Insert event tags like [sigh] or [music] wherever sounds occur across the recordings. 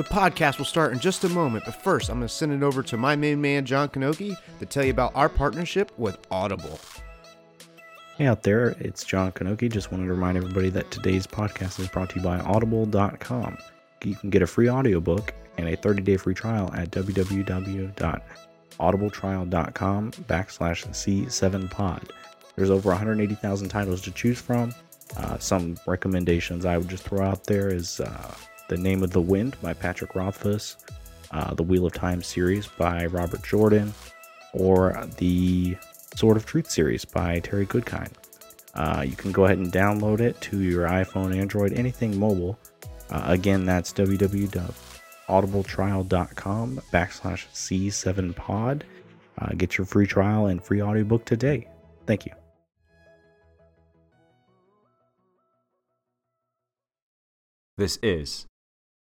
The podcast will start in just a moment, but first, I'm going to send it over to my main man, John Kanoki, to tell you about our partnership with Audible. Hey out there, it's John Kanoki. Just wanted to remind everybody that today's podcast is brought to you by Audible.com. You can get a free audiobook and a 30-day free trial at www.audibletrial.com backslash C7pod. There's over 180,000 titles to choose from. Uh, some recommendations I would just throw out there is uh, The Name of the Wind by Patrick Rothfuss, uh, The Wheel of Time series by Robert Jordan, or the Sword of Truth series by Terry Goodkind. Uh, you can go ahead and download it to your iPhone, Android, anything mobile. Uh, again, that's www.audibletrial.com backslash C7pod. Uh, get your free trial and free audiobook today. Thank you. This is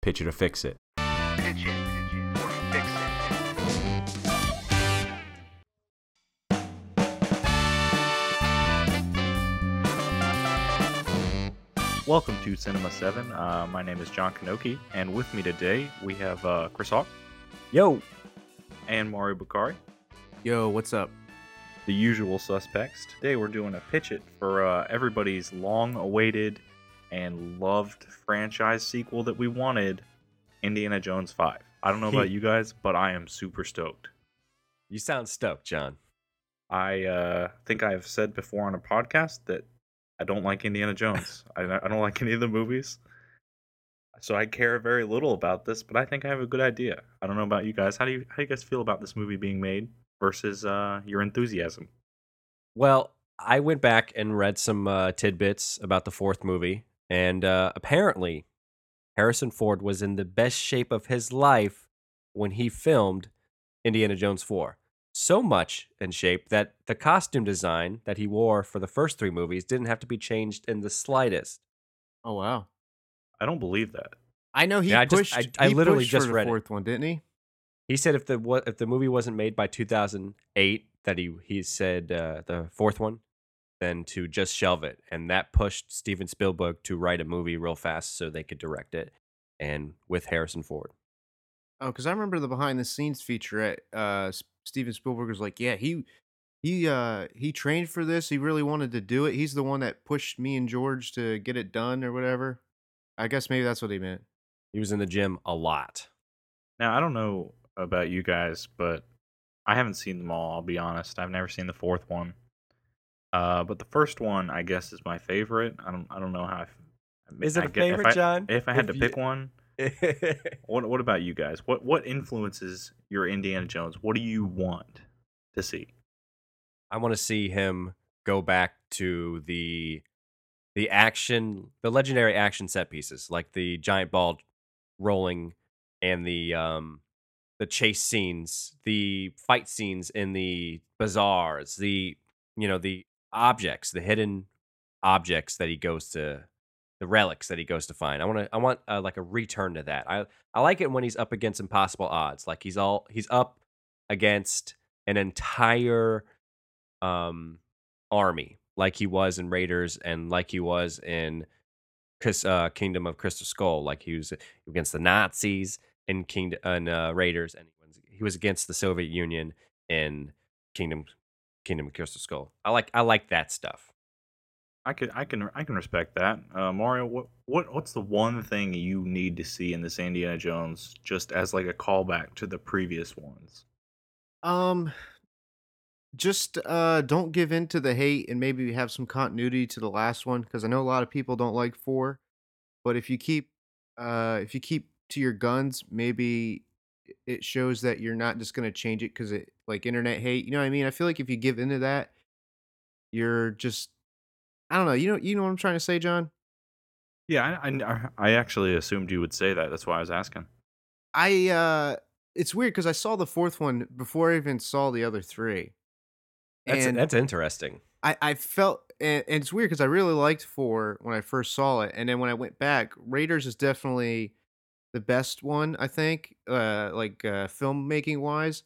Pitch It or Fix It. Pitch it or fix it. Welcome to Cinema 7. Uh, my name is John Kanoki, and with me today we have uh, Chris Hawk Yo! and Mario Bukhari, Yo, what's up? the usual suspects. Today we're doing a pitch it for uh, everybody's long awaited and loved franchise sequel that we wanted Indiana Jones 5. I don't know about you guys, but I am super stoked. You sound stoked, John. I uh, think I've said before on a podcast that I don't like Indiana Jones. [laughs] I, I don't like any of the movies. So I care very little about this, but I think I have a good idea. I don't know about you guys. How do you how do you guys feel about this movie being made versus uh, your enthusiasm? Well, I went back and read some uh, tidbits about the fourth movie, and uh, apparently, Harrison Ford was in the best shape of his life when he filmed Indiana Jones 4. So much in shape that the costume design that he wore for the first three movies didn't have to be changed in the slightest. Oh, wow. I don't believe that. I know he Yeah, I just- pushed. I- I literally pushed just for the read it. one, didn't he? He said if the if the movie wasn't made by 2008, that he he said uh, the fourth one, then to just shelve it, and that pushed Steven Spielberg to write a movie real fast so they could direct it, and with Harrison Ford. Oh, because I remember the behind the scenes feature at uh, Steven Spielberg was like, yeah, he he uh he trained for this. He really wanted to do it. He's the one that pushed me and George to get it done or whatever. I guess maybe that's what he meant. He was in the gym a lot. Now I don't know about you guys, but I haven't seen them all. I'll be honest. I've never seen the fourth one. Uh, but the first one, I guess, is my favorite. I don't. I don't know how. I, Is it I a get- if favorite, I- John? If I had If to you- pick one, [laughs] what What about you guys? What What influences your Indiana Jones? What do you want to see? I want to see him go back to the the action, the legendary action set pieces, like the giant ball rolling and the um the chase scenes, the fight scenes in the bazaars, the you know the objects, the hidden objects that he goes to, the relics that he goes to find. I want to, I want uh, like a return to that. I I like it when he's up against impossible odds, like he's all he's up against an entire um army like he was in Raiders and like he was in Chris, uh, Kingdom of Crystal Skull like he was against the Nazis in Kingdom and uh, Raiders and he was, he was against the Soviet Union in Kingdom Kingdom of Crystal Skull. I like I like that stuff. I could, I can, I can respect that. Uh, Mario, what, what, what's the one thing you need to see in this Indiana Jones, just as like a callback to the previous ones? Um, just uh, don't give in to the hate and maybe have some continuity to the last one because I know a lot of people don't like four, but if you keep uh if you keep to your guns, maybe it shows that you're not just gonna change it because it like internet hate. You know what I mean? I feel like if you give into that, you're just I don't know. You know you know what I'm trying to say, John? Yeah, I, I, I actually assumed you would say that. That's why I was asking. I uh it's weird because I saw the fourth one before I even saw the other three. That's And- that's interesting. I, I felt and, and it's weird because I really liked four when I first saw it, and then when I went back, Raiders is definitely the best one. I think, uh, like uh, filmmaking wise,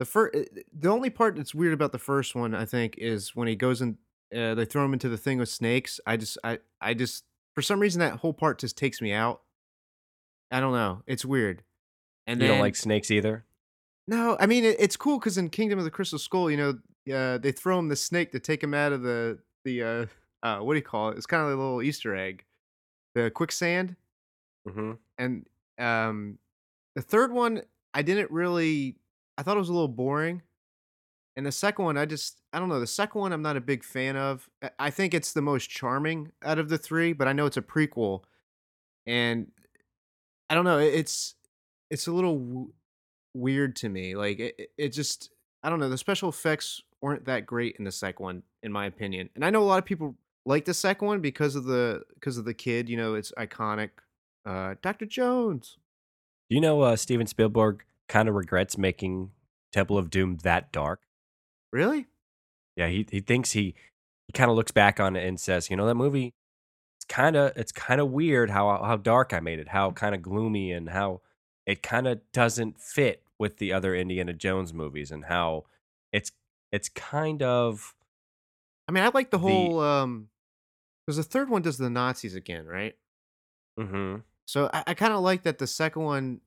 the first, the only part that's weird about the first one, I think, is when he goes and uh, they throw him into the thing with snakes. I just I I just for some reason that whole part just takes me out. I don't know. It's weird. And you then don't like snakes either. no, I mean it, it's cool because in Kingdom of the Crystal Skull, you know, uh, they throw him the snake to take him out of the the uh, [laughs] uh what do you call it? It's kind of like a little Easter egg, the quicksand. Mm-hmm. And um, the third one, I didn't really. I thought it was a little boring. And the second one, I just I don't know. The second one, I'm not a big fan of. I think it's the most charming out of the three, but I know it's a prequel, and I don't know. It's it's a little w- weird to me. Like it, it just I don't know. The special effects weren't that great in the second one, in my opinion. And I know a lot of people like the second one because of the because of the kid. You know, it's iconic. Uh, Dr. Jones. Do you know uh, Steven Spielberg kind of regrets making Temple of Doom that dark? Really? Yeah, he he thinks he he kind of looks back on it and says, you know, that movie it's kind of it's kind of weird how how dark I made it, how kind of gloomy and how it kind of doesn't fit with the other Indiana Jones movies and how it's it's kind of I mean, I like the The- whole um because the third one does the Nazis again, right? hmm So I, I kind of like that the second one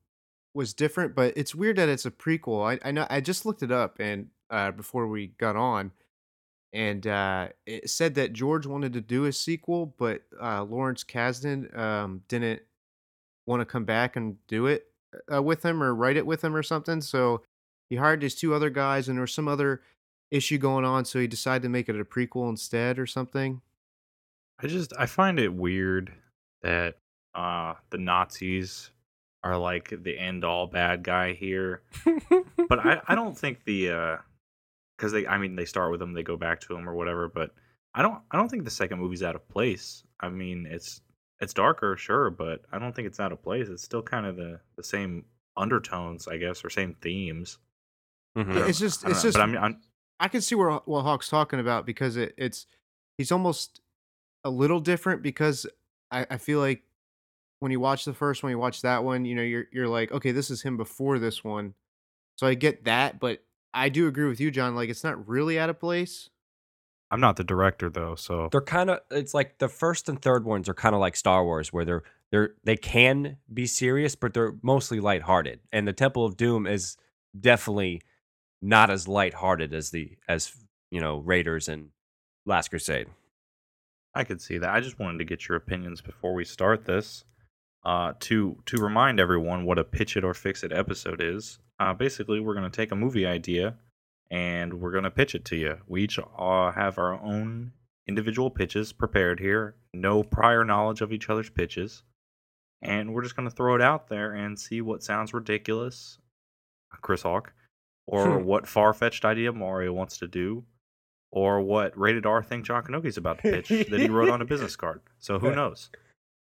was different, but it's weird that it's a prequel. I, I know I just looked it up and uh, before we got on, and uh, it said that George wanted to do a sequel, but uh, Lawrence Kasdan um, didn't want to come back and do it uh, with him or write it with him or something. So he hired these two other guys, and there was some other issue going on, so he decided to make it a prequel instead or something. I just I find it weird that uh the Nazis are like the end all bad guy here. [laughs] but I, I don't think the uh because they I mean they start with him, they go back to him or whatever, but I don't I don't think the second movie's out of place. I mean it's it's darker, sure, but I don't think it's out of place. It's still kind of the the same undertones, I guess, or same themes. Mhm. It's just- it's know, just- but I mean I'm, I can see where what Hawk's talking about because it, it's he's almost a little different because I, I feel like when you watch the first one, you watch that one, you know, you're you're like, okay, this is him before this one. So I get that, but I do agree with you, John. Like it's not really out of place. I'm not the director though, so they're kind of it's like the first and third ones are kind of like Star Wars where they're they're they can be serious but they're mostly lighthearted. And the Temple of Doom is definitely not as lighthearted as the as you know Raiders and Last Crusade. I could see that. I just wanted to get your opinions before we start this. Uh, to to remind everyone what a pitch it or fix it episode is. Uh, basically, we're gonna take a movie idea and we're gonna pitch it to you. We each uh, have our own individual pitches prepared here. No prior knowledge of each other's pitches, and we're just gonna throw it out there and see what sounds ridiculous, Chris Hawk, or Hmm. what far fetched idea Mario wants to do, or what rated R thing John Kanoki's about to pitch that he wrote on a [laughs] business card. So who [laughs] knows?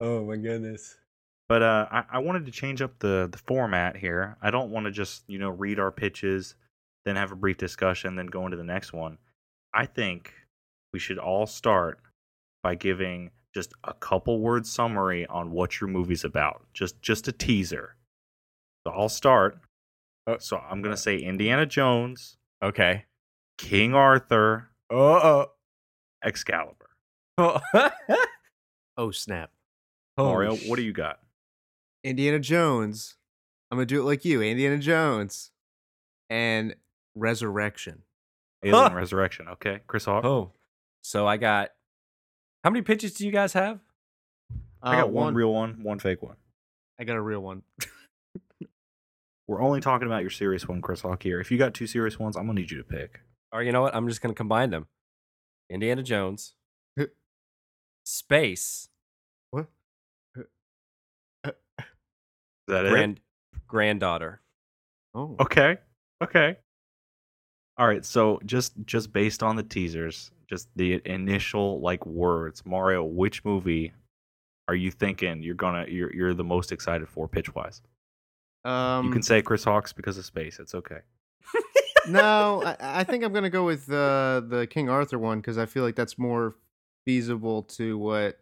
Oh my goodness. But uh, I, I wanted to change up the the format here. I don't want to just you know read our pitches, then have a brief discussion, then go into the next one. I think we should all start by giving just a couple word summary on what your movie's about. Just just a teaser. So I'll start. Uh, So I'm gonna say Indiana Jones, Okay. King Arthur, Oh. Oh. Excalibur. oh. [laughs] Oh snap! Mario, what do you got? Indiana Jones. I'm gonna do it like you, Indiana Jones, and Resurrection. Alien Huh. Resurrection. Okay, Chris Hawk. Oh. So I got How many pitches do you guys have? I got Uh, one real one, one fake one. I got a real one. We're only talking about your serious one, Chris Hawk here. If you got two serious ones, I'm gonna need you to pick. Or you know what? I'm just gonna combine them. Indiana Jones. [laughs] Space. That it? Grand granddaughter. Oh, Okay. Okay. All right. So just just based on the teasers, just the initial like words, Mario, which movie are you thinking you're gonna you're you're the most excited for pitch wise? um, you can say Chris Hawks because of space. It's okay. [laughs] no, I, I think I'm gonna go with uh, the King Arthur one because I feel like that's more feasible to what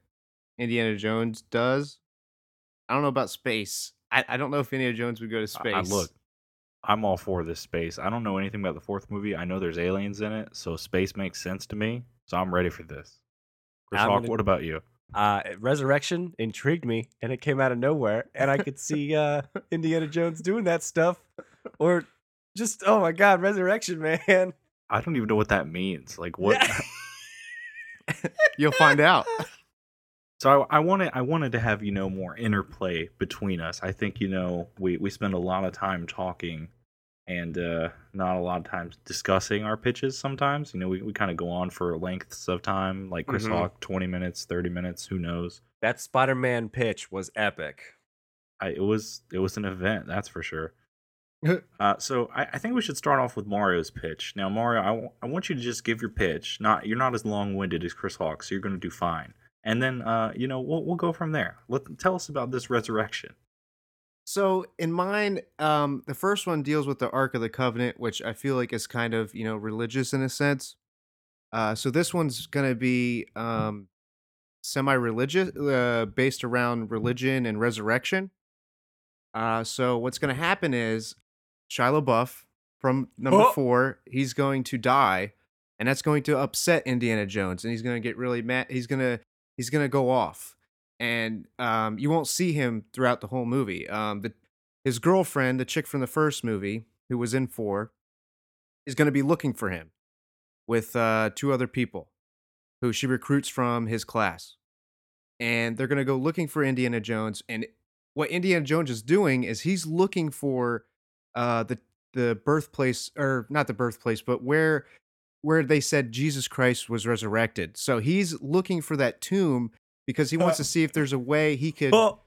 Indiana Jones does. I don't know about space. I, I don't know if Indiana Jones would go to space. I, look, I'm all for this space. I don't know anything about the fourth movie. I know there's aliens in it, so space makes sense to me. so I'm ready for this. Chris Hawk, what about you? Uh, Resurrection intrigued me, and it came out of nowhere, and I could see uh, Indiana Jones doing that stuff, or just oh my god, Resurrection, man! I don't even know what that means. Like what? You'll find out. [laughs] So I, I wanted I wanted to have you know more interplay between us. I think you know we we spend a lot of time talking and uh, not a lot of times discussing our pitches. Sometimes you know we, we kind of go on for lengths of time, like Chris Mhm. Hawk, twenty minutes, thirty minutes, who knows? That Spider-Man pitch was epic. I, it was it was an event, that's for sure. [laughs] Uh, so I, I think we should start off with Mario's pitch. Now, Mario, I, w- I want you to just give your pitch. Not you're not as long winded as Chris Hawk, so you're going to do fine. And then, uh, you know, we'll we'll go from there. Let tell us about this resurrection. So in mine, um, the first one deals with the Ark of the Covenant, which I feel like is kind of you know religious in a sense. Uh, so this one's gonna be um, semi-religious, uh, based around religion and resurrection. Uh, so what's gonna happen is Shia LaBeouf from number Oh. four, he's going to die, and that's going to upset Indiana Jones, and he's gonna get really mad. He's gonna he's gonna go off and um, you won't see him throughout the whole movie. Um, the, his girlfriend, the chick from the first movie, who was in four, is to be looking for him with uh, two other people who she recruits from his class. And they're to go looking for Indiana Jones. And what Indiana Jones is doing is he's looking for uh, the the birthplace, or not the birthplace, but where where they said Jesus Christ was resurrected. So he's looking for that tomb because he wants to see if there's a way he could Oh,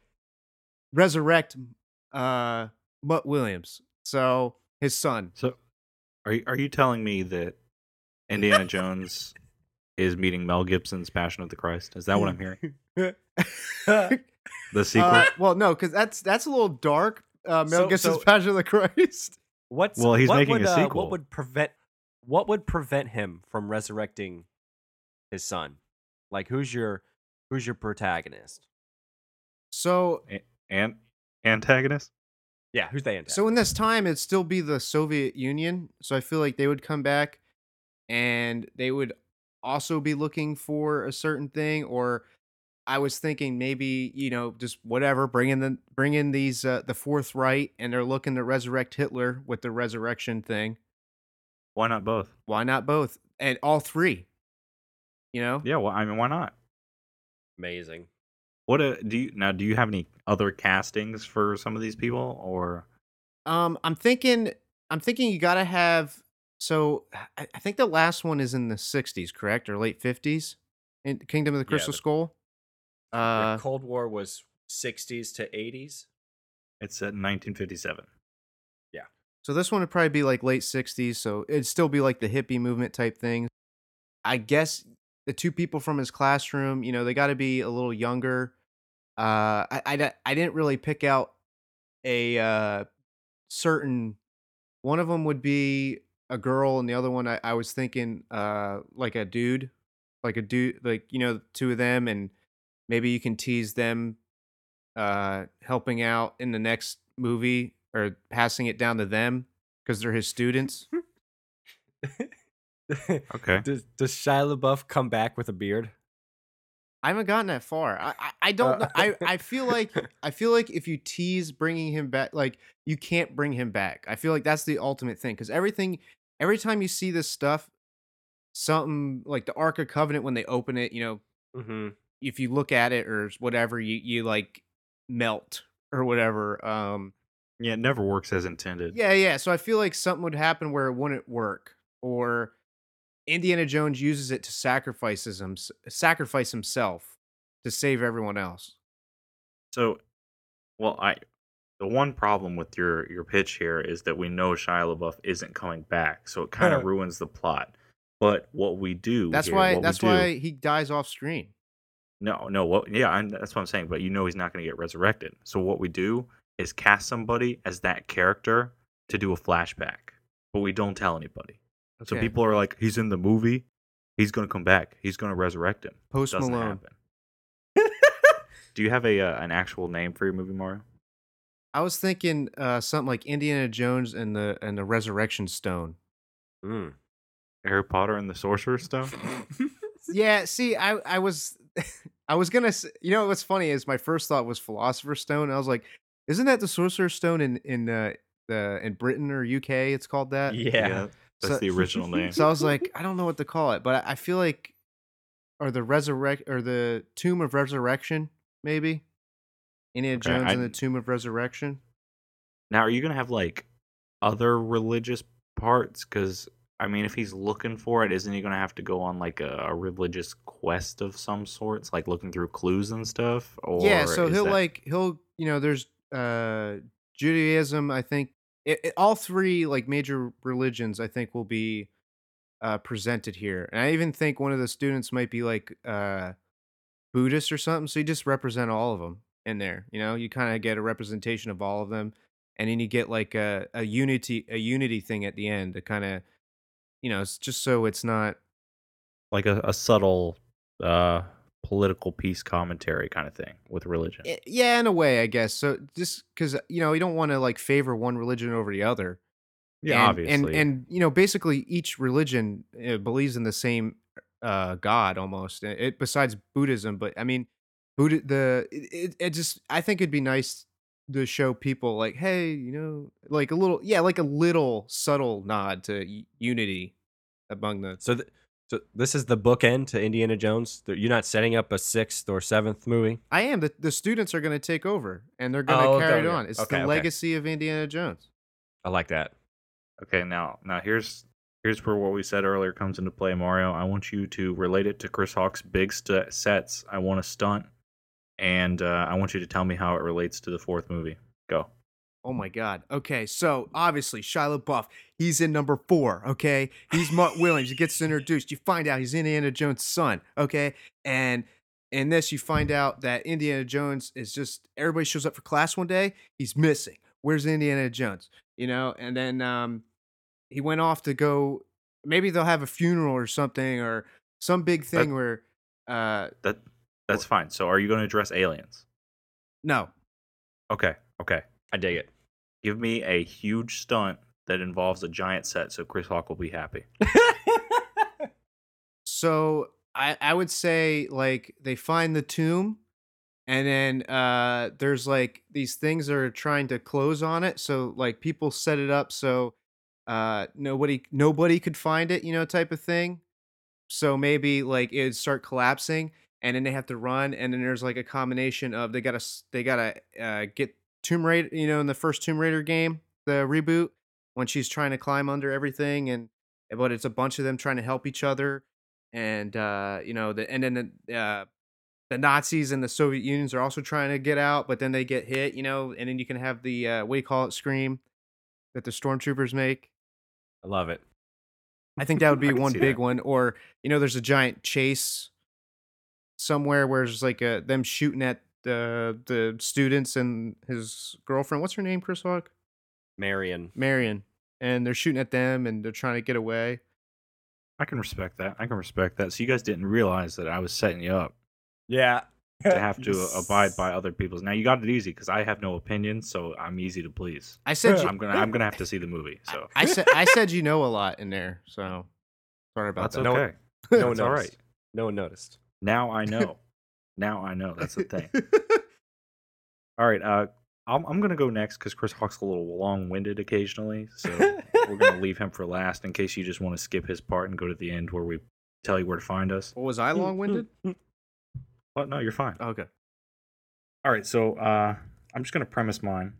resurrect uh Mutt Williams. So his son. So, are you, are you telling me that Indiana Jones is meeting Mel Gibson's Passion of the Christ? Is that what I'm hearing? [laughs] The sequel. Uh, well, no, because that's that's a little dark. Uh, Mel So- Gibson's so- Passion of the Christ. What's Well, he's what making would, a uh, sequel. what would prevent what would prevent him from resurrecting his son? Like who's your who's your protagonist? So and antagonist. Yeah, who's the antagonist? so in this time, it'd still be the Soviet Union. So I feel like they would come back, and they would also be looking for a certain thing. Or I was thinking maybe you know just whatever, bring in the bring in these uh, the Fourth Reich and they're looking to resurrect Hitler with the resurrection thing. Why not both? Why not both and all three? You know. Yeah. Well, I mean, why not? Amazing. What a, do you now? Do you have any other castings for some of these people, or Um, I'm thinking, I'm thinking you gotta have. So I, I think the last one is in the '60s, correct, or late '50s, in Kingdom of the Crystal the- Skull. The Uh, Cold War was 60s to 80s. it's set in 1957? So this one would probably be like late '60s, so it'd still be like the hippie movement type thing. I guess the two people from his classroom, you know, they got to be a little younger. Uh, I, I I didn't really pick out a uh certain. One of them would be a girl, and the other one I, I was thinking uh like a dude, like a dude, like you know, two of them, and maybe you can tease them uh helping out in the next movie or passing it down to them because they're his students. [laughs] Okay. does does Shia LaBeouf come back with a beard? I haven't gotten that far. I I, I don't. Uh, I I feel like [laughs] I feel like if you tease bringing him back, like you can't bring him back. I feel like that's the ultimate thing because everything, every time you see this stuff, something like the Ark of Covenant when they open it, you know, Mm-hmm. if you look at it or whatever, you you like melt or whatever. Um, Yeah, it never works as intended. Yeah, yeah. So I feel like something would happen where it wouldn't work, or Indiana Jones uses it to sacrifice him, sacrifice himself to save everyone else. So, well, I the one problem with your your pitch here is that we know Shia LaBeouf isn't coming back, so it kind of ruins the plot. But what we do That's here, why. That's do- why he dies off screen. No, no. What? Yeah, i that's what I'm saying. But you know he's not going to get resurrected. So what we do is cast somebody as that character to do a flashback, but we don't tell anybody. So people are like, he's in the movie. He's going to come back. He's going to resurrect him. Post Doesn't Malone. happen. do you have a uh, an actual name for your movie, Mario? I was thinking uh, something like Indiana Jones and the and the Resurrection Stone. Mm. Harry Potter and the Sorcerer's Stone. [laughs] Yeah, see, I I was [laughs] I was gonna you know what's funny is my first thought was Philosopher's Stone. I was like, isn't that the Sorcerer's Stone in in uh, the in Britain or UK? It's called that. yeah. that's So- the original [laughs] name. So I was like, I don't know what to call it, but I, I feel like, or the resurrect or the Tomb of Resurrection, maybe. Indiana Okay, Jones I- and the Tomb of Resurrection. Now, are you gonna have like other religious parts? Because I mean, if he's looking for it, isn't he gonna have to go on like a, a religious quest of some sorts, like looking through clues and stuff? Or yeah, so he'll that- like he'll you know there's uh Judaism. I think it, it- all three like major religions I think will be uh presented here, and I even think one of the students might be like uh Buddhist or something. So you just represent all of them in there. You know, you kind of get a representation of all of them, and then you get like a a unity a unity thing at the end to kind of you know it's just so it's not like a, a subtle uh political peace commentary kind of thing with religion. Eh, yeah in a way i guess so just because you know you don't want to like favor one religion over the other yeah, and, obviously. and and you know basically each religion uh, believes in the same uh god almost uh, it besides buddhism but i mean buddha the it, it, just i think it'd be nice to show people like hey you know like a little yeah like a little subtle nod to unity among the So, th- so this is the bookend to Indiana Jones. You're not setting up a sixth or seventh movie. i am the, the students are going to take over and they're going to Oh, carry okay, it on it's Okay, the okay. legacy of indiana jones I like that. Okay, now now here's here's where what we said earlier comes into play, Mario. I want you to relate it to Chris Hawk's big st- sets. I want a stunt, and uh, I want you to tell me how it relates to the fourth movie. Go. Oh my God. Okay, so obviously Shia LaBeouf, he's in number four. Okay, he's Mark Williams. He gets introduced. You find out he's Indiana Jones' son. Okay, and in this you find out that Indiana Jones is just everybody shows up for class one day. He's missing. Where's Indiana Jones? You know, and then um, he went off to go. Maybe they'll have a funeral or something or some big thing where. Uh, That that's fine. So, are you going to address aliens? no, Okay. Okay. I dig it. Give me a huge stunt that involves a giant set, so Chris Hawk will be happy. [laughs] So I I would say like they find the tomb and then uh there's like these things that are trying to close on it so like people set it up so uh nobody nobody could find it you know type of thing so maybe like it'd start collapsing and then they have to run and then there's like a combination of they gotta they gotta uh get tomb raider you know in the first tomb raider game the reboot when she's trying to climb under everything and but it's a bunch of them trying to help each other and uh you know the and then the uh the Nazis and the Soviet Unions are also trying to get out, but then they get hit, you know, and then you can have the uh, what do you call it, scream that the stormtroopers make. I love it. I think that [laughs] would be one big that. one. Or you know, there's a giant chase somewhere where there's like a them shooting at the the students and his girlfriend. What's her name? Chris Hawk, Marion. Marion, and they're shooting at them and they're trying to get away. I can respect that. I can respect that. So you guys didn't realize that I was setting you up Yeah. to have [laughs] to abide by other people's. Now you got it easy because I have no opinion, so I'm easy to please. I said you, I'm gonna I'm gonna have to see the movie. [laughs] So I said I said you know a lot in there, so sorry about that's that. No- okay. No one noticed. right. No one noticed. Now I know. Now I know. That's the thing. [laughs] All right. Uh, I'm I'm gonna go next because Chris Hawk's a little long-winded occasionally, so we're gonna [laughs] leave him for last in case you just want to skip his part and go to the end where we tell you where to find us. What was I long winded? But no, you're fine. okay. All right, so uh, I'm just going to premise mine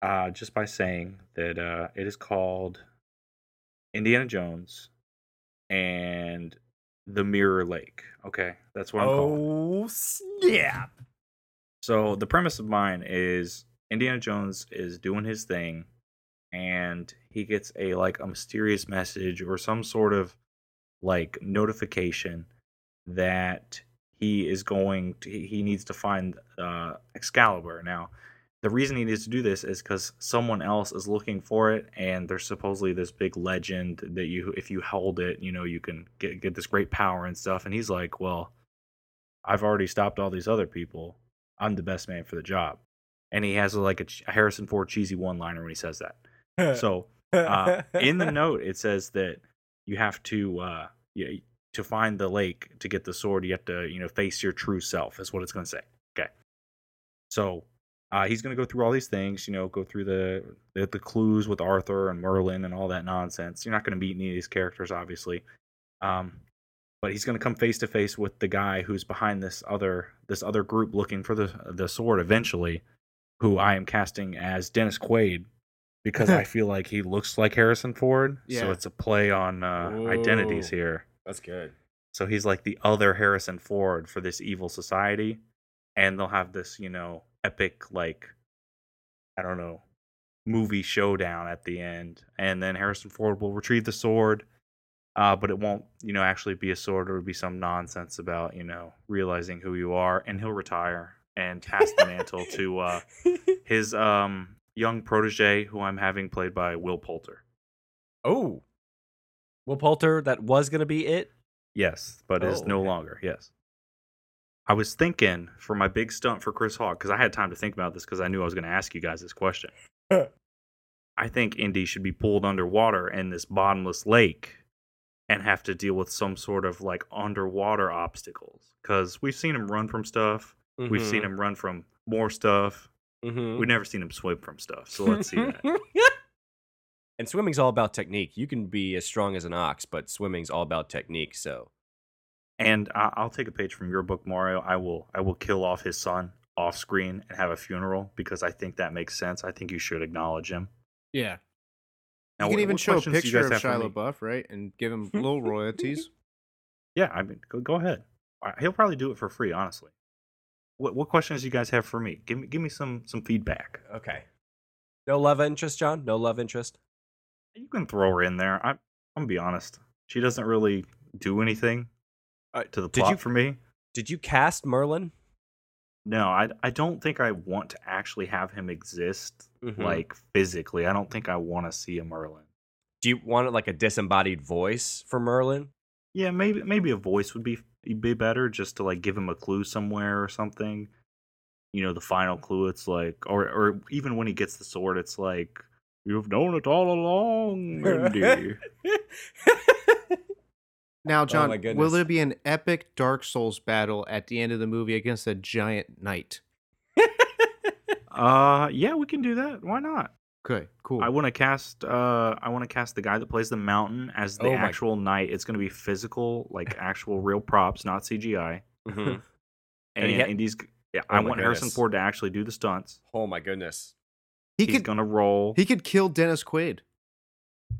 uh, just by saying that uh, it is called Indiana Jones and the Mirror Lake. Okay, that's what I'm calling. Oh snap! So the premise of mine is Indiana Jones is doing his thing, and he gets a like a mysterious message or some sort of like notification that he is going to he he needs to find uh Excalibur. Now, the reason he needs to do this is because someone else is looking for it, and there's supposedly this big legend that you if you hold it, you know, you can get get this great power and stuff. And he's like, well. I've already stopped all these other people. I'm the best man for the job. And he has like a, Harrison Ford cheesy one liner when he says that. So uh, in the [laughs] note, it says that you have to, uh, you, to find the lake to get the sword, you have to you know face your true self. Is what it's going to say. Okay. So uh, he's going to go through all these things. You know, go through the, the the clues with Arthur and Merlin and all that nonsense. You're not going to meet any of these characters, obviously. Um, but he's going to come face to face with the guy who's behind this other this other group looking for the the sword eventually who I am casting as Dennis Quaid because I [laughs] feel like he looks like Harrison Ford Yeah. so it's a play on uh, identities here That's good. so he's like the other Harrison Ford for this evil society and they'll have this you know epic like I don't know movie showdown at the end and then Harrison Ford will retrieve the sword uh, but it won't, you know, actually be a sword. It'll be some nonsense about, you know, realizing who you are, and he'll retire and pass the mantle to uh, [laughs] his um, young protege, who I'm having played by Will Poulter. Oh, Will Poulter, that was gonna be it. Yes, but is Oh, no okay. longer. Yes. I was thinking for my big stunt for Chris Hawk because I had time to think about this because I knew I was going to ask you guys this question. I think Indy should be pulled underwater in this bottomless lake and have to deal with some sort of like underwater obstacles because we've seen him run from stuff. We've seen him run from more stuff. Mm-hmm. We've never seen him swim from stuff. So let's see that. [laughs] and swimming's all about technique. You can be as strong as an ox, but swimming's all about technique. So And I- I'll take a page from your book, Mario. I will I will kill off his son off screen and have a funeral because I think that makes sense. I think you should acknowledge him. Yeah. Now, you can what- even what show a questions do you picture of have for Shia? LaBeouf, right, and give him [laughs] little royalties. Yeah, I mean, go, go ahead. He'll probably do it for free, honestly. What what questions do you guys have for me? Give me give me some some feedback. okay, no love interest, John. No love interest. You can throw her in there. I'm I'm gonna be honest. She doesn't really do anything Uh, to the did plot you- for me. Did you cast Merlin? No, I I don't think I want to actually have him exist Mhm. like physically. I don't think I want to see a Merlin. Do you want like a disembodied voice for Merlin? Yeah, maybe maybe a voice would be be better just to like give him a clue somewhere or something. You know, the final clue. It's like, or or even when he gets the sword, it's like you've known it all along, [laughs] Indy. [laughs] Now, John, my will goodness. there be an epic Dark Souls battle at the end of the movie against a giant knight? [laughs] uh, yeah, we can do that. Why not? Okay, cool. I want to cast. Uh, I want to cast the guy that plays the mountain as the Oh my- actual knight. It's going to be physical, like actual real props, not CGI. Mhm. And, [laughs] And he ha- Indy's. Yeah, Oh I my want Harrison. Ford to actually do the stunts. Oh my goodness. he He's could gonna roll. he could kill Dennis Quaid.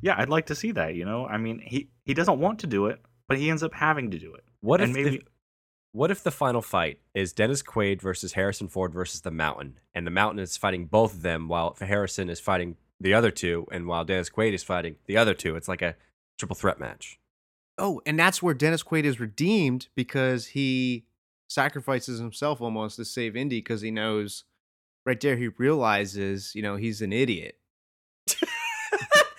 Yeah, I'd like to see that. You know, I mean, he he doesn't want to do it, but he ends up having to do it. What and if maybe the, what if the final fight is Dennis Quaid versus Harrison Ford versus the Mountain, and the Mountain is fighting both of them while Harrison is fighting the other two, and while Dennis Quaid is fighting the other two? It's like a triple threat match. Oh, and that's where Dennis Quaid is redeemed because he sacrifices himself almost to save Indy because he knows right there he realizes, you know, he's an idiot.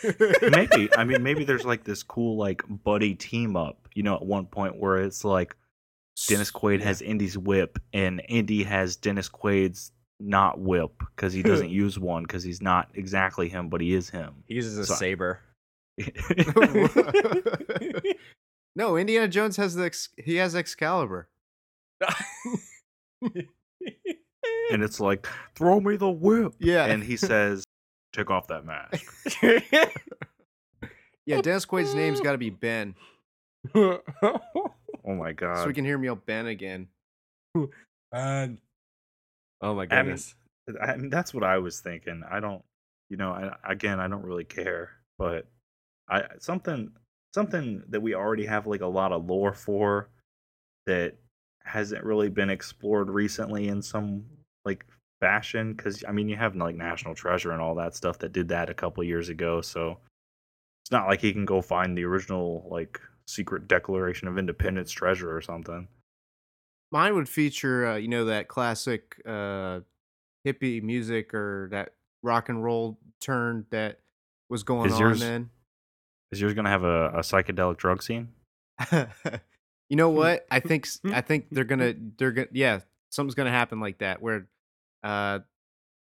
[laughs] maybe I mean maybe there's like this cool like buddy team up. You know, at one point where it's like Dennis Quaid Yeah. has Indy's whip and Indy has Dennis Quaid's not whip because he doesn't [laughs] use one because he's not exactly him, but he is him. He uses a So- saber. [laughs] no, Indiana Jones has the ex- he has Excalibur. and it's like, throw me the whip. Yeah. And he says, take off that mask. [laughs] Yeah, Dennis Quaid's name's got to be [laughs] oh [laughs] Ben, Oh my god. so we can hear him yell Ben again. Man. Oh my I mean, goodness. I mean, that's what I was thinking. I don't, you know, I, again, I don't really care, but I something something that we already have like a lot of lore for that hasn't really been explored recently in some like fashion. Because I mean, you have like National Treasure and all that stuff that did that a couple years ago, so it's not like he can go find the original like secret Declaration of Independence treasure or something. Mine would feature, uh, you know, that classic uh, hippie music or that rock and roll turn that was going Is on yours- then. Is yours gonna have a, a psychedelic drug scene? [laughs] you know what? I think I think they're gonna they're gonna yeah something's gonna happen like that where uh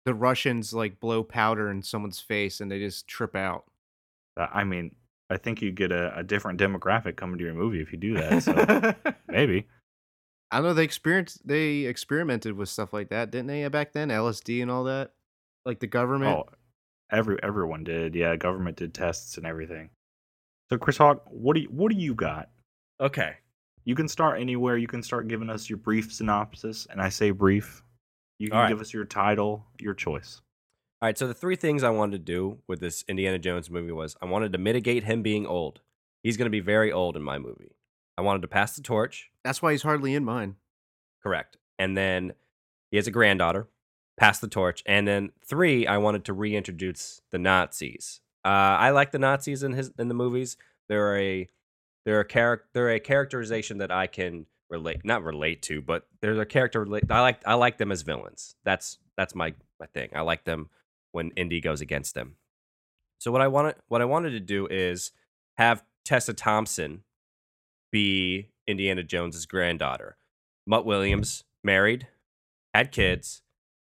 the Russians like blow powder in someone's face and they just trip out. Uh, I mean, I think you get a, a different demographic coming to your movie if you do that. So [laughs] maybe. I know they experienced they experimented with stuff like that, didn't they? Back then, LSD and all that, like the government. Oh, every everyone did. Yeah, government did tests and everything. So Chris Hawk, what do you, what do you got? Okay. You can start anywhere. You can start giving us your brief synopsis, and I say brief. You can All right. give us your title, your choice. All right, so the three things I wanted to do with this Indiana Jones movie was I wanted to mitigate him being old. He's going to be very old in my movie. I wanted to pass the torch, That's why he's hardly in mine. correct. And then he has a granddaughter, pass the torch. And then three, I wanted to reintroduce the Nazis. Uh, I like the Nazis in his in the movies. They're a they're a character they're a characterization that I can relate not relate to, but they're a character relate. I like I like them as villains. That's that's my my thing. I like them when Indy goes against them. So what I wanted what I wanted to do is have Tessa Thompson be Indiana Jones's granddaughter. Mutt Williams married, had kids,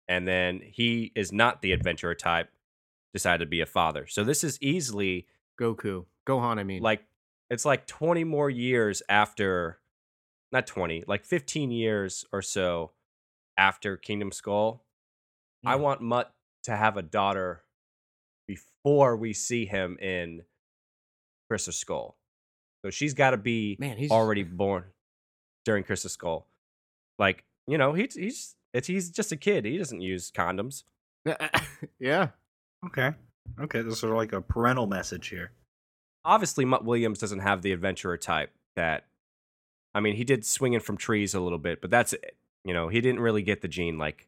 and then he is not the adventurer type. Decided to be a father. So this is easily Goku, Gohan. I mean, like it's like 20 more years after not 20 like 15 years or so after kingdom skull i Hmm. want mutt to have a daughter before we see him in crystal skull so she's got to be man, he's already born during crystal skull like you know he's he's it's, he's just a kid he doesn't use condoms [laughs] yeah. Okay. Okay, this is sort of like a parental message here. obviously Mutt Williams doesn't have the adventurer type that I mean, he did swinging from trees a little bit, but that's it. You know, he didn't really get the gene like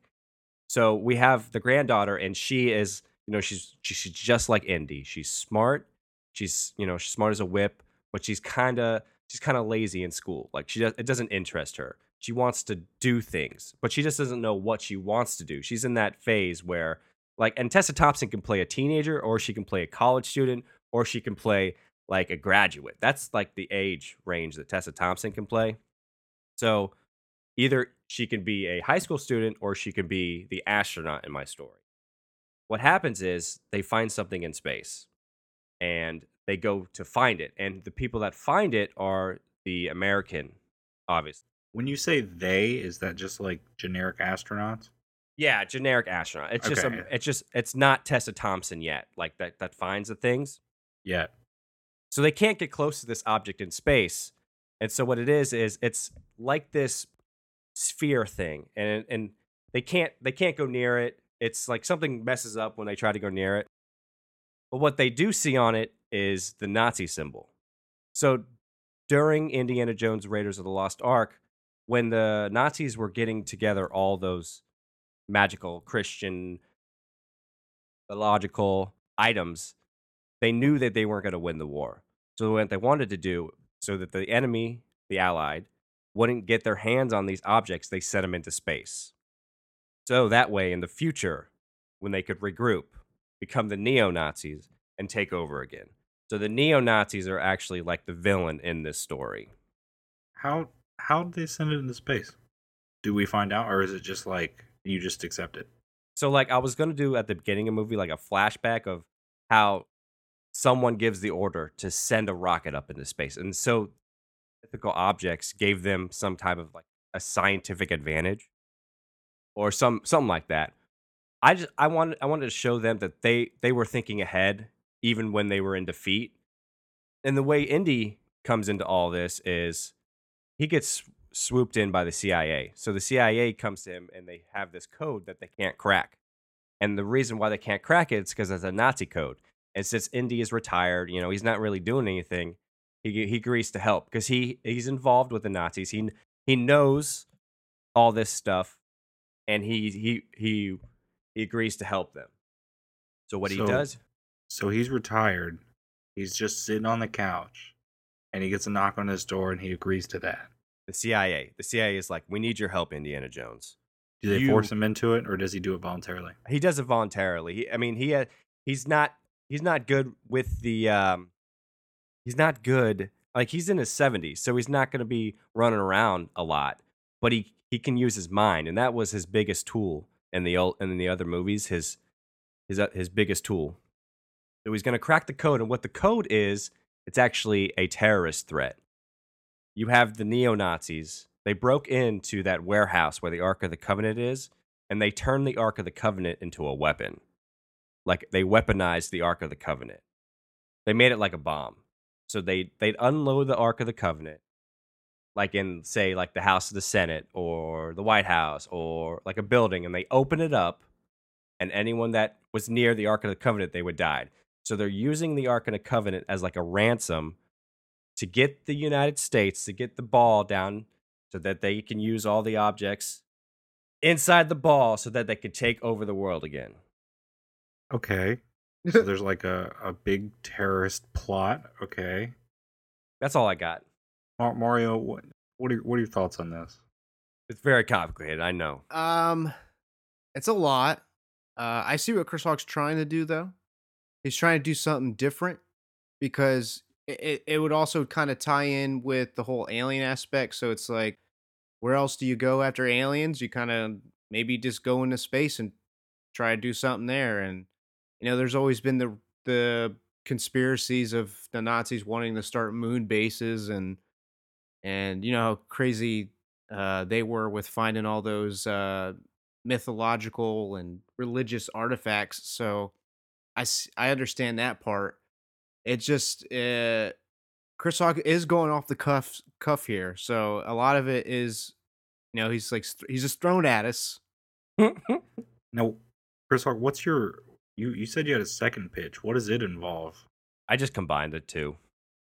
so we have the granddaughter and she is, you know, she's she- she's just like Indy. She's smart. She's, you know, she's smart as a whip, but she's kind of she's kind of lazy in school. Like she does, it doesn't interest her. She wants to do things, but she just doesn't know what she wants to do. She's in that phase where like and Tessa Thompson can play a teenager or she can play a college student or she can play like a graduate. That's like the age range that Tessa Thompson can play. So either she can be a high school student or she can be the astronaut in my story. What happens is they find something in space and they go to find it. And the people that find it are the American, obviously. When you say they, is that just like generic astronauts? Yeah, generic astronaut. It's just a, it's just it's not Tessa Thompson yet, like that that finds the things. Yeah. So they can't get close to this object in space. And so what it is is it's like this sphere thing and and they can't they can't go near it. It's like something messes up when they try to go near it. But what they do see on it is the Nazi symbol. So during Indiana Jones Raiders of the Lost Ark, when the Nazis were getting together all those magical Christian logical items, they knew that they weren't going to win the war. So what they wanted to do, so that the enemy, the Allied, wouldn't get their hands on these objects, they sent them into space. So that way, in the future, when they could regroup, become the neo Nazis and take over again. So the neo Nazis are actually like the villain in this story. How how did they send it into space? Do we find out, or is it just like you just accept it? So like I was gonna do at the beginning of the movie like a flashback of how someone gives the order to send a rocket up into space. And so mythical objects gave them some type of like a scientific advantage or some something like that. I just I wanted I wanted to show them that they they were thinking ahead even when they were in defeat. And the way Indy comes into all this is he gets swooped in by the CIA. So the CIA comes to him and they have this code that they can't crack. And the reason why they can't crack it is because it's a Nazi code. And since Indy is retired, you know, he's not really doing anything. He he agrees to help because he he's involved with the Nazis. He he knows all this stuff, and he he he he agrees to help them. So what he does, So he's retired. He's just sitting on the couch, and he gets a knock on his door, and he agrees to that. the CIA, the CIA is like, we need your help, Indiana Jones. Do they You- force him into it, or does he do it voluntarily? he does it voluntarily. He, I mean, he uh, he's not he's not good with the um, he's not good. Like he's in his seventies, so he's not going to be running around a lot. But he he can use his mind, and that was his biggest tool in the old in the other movies. His his uh, his biggest tool. So he's going to crack the code, and what the code is It's actually a terrorist threat. You have the neo Nazis. They broke into that warehouse where the Ark of the Covenant is, and they turned the Ark of the Covenant into a weapon. Like they weaponized the Ark of the Covenant. They made it like a bomb. So they they'd unload the Ark of the Covenant, like in say like the House of the Senate or the White House or like a building, and they open it up, and anyone that was near the Ark of the Covenant they would die. So they're using the Ark of the Covenant as like a ransom to get the United States to get the ball down so that they can use all the objects inside the ball so that they can take over the world again. Okay. So [laughs] there's like a, a big terrorist plot. Okay. That's all I got. Mar- Mario, what what are your, what are your thoughts on this? It's very complicated, I know. Um, it's a lot. Uh, I see what Chris Hawk's trying to do though. He's trying to do something different because it, it, it would also kind of tie in with the whole alien aspect. So it's like, where else do you go after aliens? You kind of maybe just go into space and try to do something there. And you know, there's always been the the conspiracies of the Nazis wanting to start moon bases and and you know how crazy uh, they were with finding all those uh, mythological and religious artifacts. So I I understand that part. It just uh, Chris Hawk is going off the cuff cuff here, so a lot of it is, you know, he's like he's just thrown at us. [laughs] Now, Chris Hawk, what's your you you said you had a second pitch. What does it involve? I just combined the two.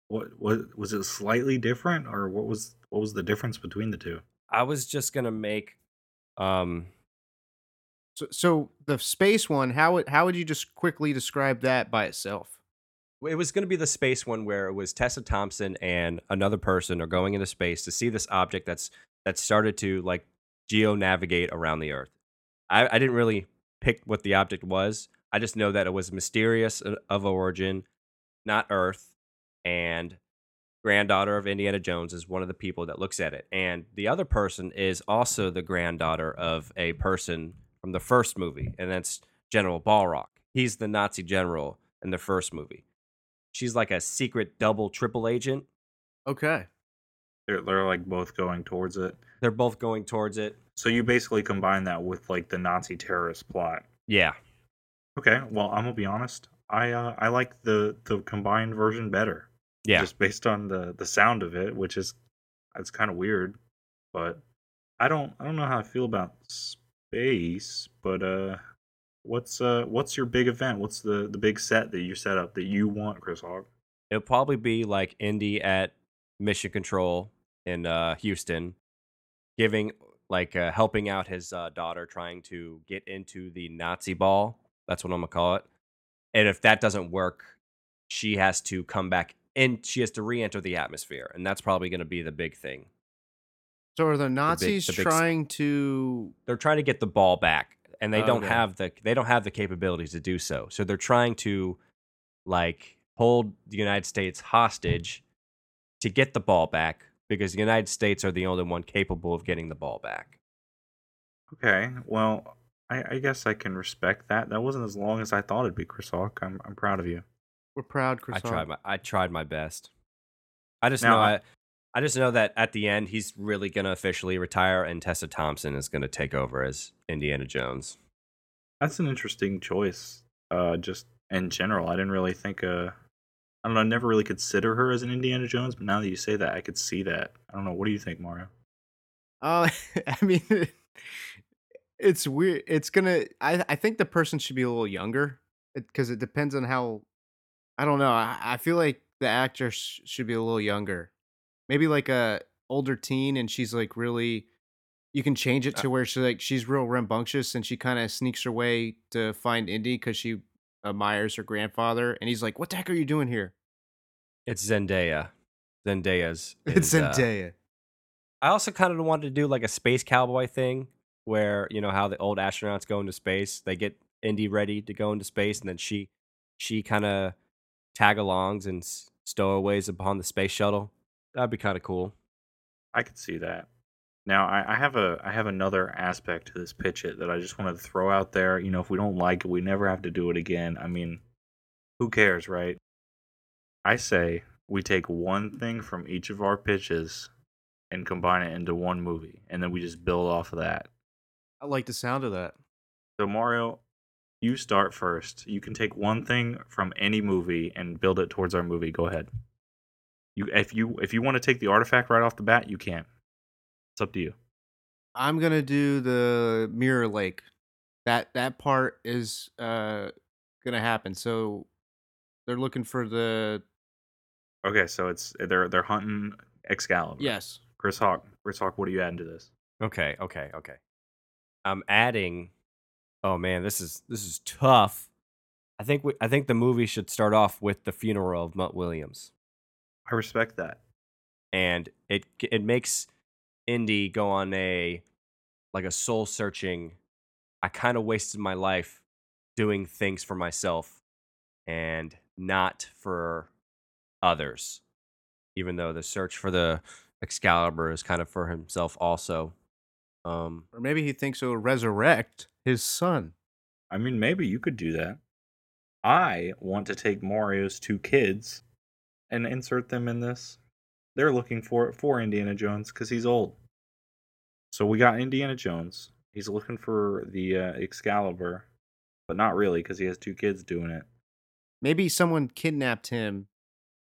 What was was it slightly different or what was what was the difference between the two? I was just gonna make um So, so the space one, how would how would you just quickly describe that by itself? it was going to be the space one where it was Tessa Thompson and another person are going into space to see this object that's that started to like geo navigate around the Earth. I, I didn't really pick what the object was. I just know that it was mysterious uh, of origin, not Earth, and granddaughter of Indiana Jones is one of the people that looks at it, and the other person is also the granddaughter of a person from the first movie, and that's General Balrock. He's the Nazi general in the first movie. She's like a secret double triple agent. Okay. They're they're like both going towards it. They're both going towards it. So you basically combine that with like the Nazi terrorist plot. Yeah. Okay, well I'm gonna be honest. I uh, I like the the combined version better. Yeah. Just based on the the sound of it, which is it's kind of weird, but I don't I don't know how I feel about space. But uh, what's uh what's your big event? What's the the big set that you set up that you want, Chris Hogg? It'll probably be like Indy at Mission Control in uh, Houston, giving like uh, helping out his uh, daughter trying to get into the Nazi ball. That's what I'm gonna call it. And if that doesn't work, she has to come back and she has to re-enter the atmosphere, and that's probably gonna be the big thing. So are the Nazis the big s- trying to? they're trying to get the ball back and they don't Okay. have the they don't have the capabilities to do so so they're trying to like hold the united states hostage to get the ball back because the united states are the only one capable of getting the ball back Okay, well I, I guess I can respect that. That wasn't as long as I thought it'd be, Chris Hawk. I'm I'm proud of you. We're proud, Chris. i tried my i tried my best i just Now, know I- I, I just know that at the end he's really gonna officially retire and tessa thompson is gonna take over as indiana jones That's an interesting choice. Uh, just in general, I didn't really think. Uh, I don't know. I never really consider her as an Indiana Jones, but now that you say that, I could see that. I don't know. What do you think, Mario? Uh, [laughs] I mean, [laughs] it's weird. It's gonna. I I think the person should be a little younger because it, depends on how. I don't know. I, I feel like the actress sh- should be a little younger, maybe like a older teen, and she's like really. You can change it to where she's like she's real rambunctious and she kind of sneaks her way to find Indy because she admires her grandfather, and he's like, "What the heck are you doing here?" it's zendaya zendaya's [laughs] It's is, uh, Zendaya. I also kind of wanted to do like a space cowboy thing where, you know, how the old astronauts go into space, they get Indy ready to go into space and then she she kind of tag alongs and stowaways upon the space shuttle. That'd be kind of cool. I could see that. Now, I, I have a I have another aspect to this pitch it that I just wanted to throw out there. You know, if we don't like it, we never have to do it again. I mean, who cares, right? I say we take one thing from each of our pitches and combine it into one movie, and then we just build off of that. I like the sound of that. So Mario, you start first. You can take one thing from any movie and build it towards our movie. Go ahead. You if you if you want to take the artifact right off the bat, you can. It's up to you. I'm gonna do the Mirror Lake. That that part is uh gonna happen. So they're looking for the Okay, so it's they're they're hunting Excalibur. yes. Chris Hawk. Chris Hawk, what are you adding to this? Okay, okay, okay. I'm adding. Oh man, this is this is tough. I think we, I think the movie should start off with the funeral of Mutt Williams, I respect that. and it it makes Indy go on a like a soul searching. I kind of wasted my life doing things for myself and not for others. Even though the search for the Excalibur is kind of for himself also. Um, Or maybe he thinks he'll resurrect his son. I mean, maybe you could do that. I want to take Mario's two kids and insert them in this. They're looking for it for Indiana Jones because he's old. So we got Indiana Jones. He's looking for the uh, Excalibur, but not really because he has two kids doing it. Maybe someone kidnapped him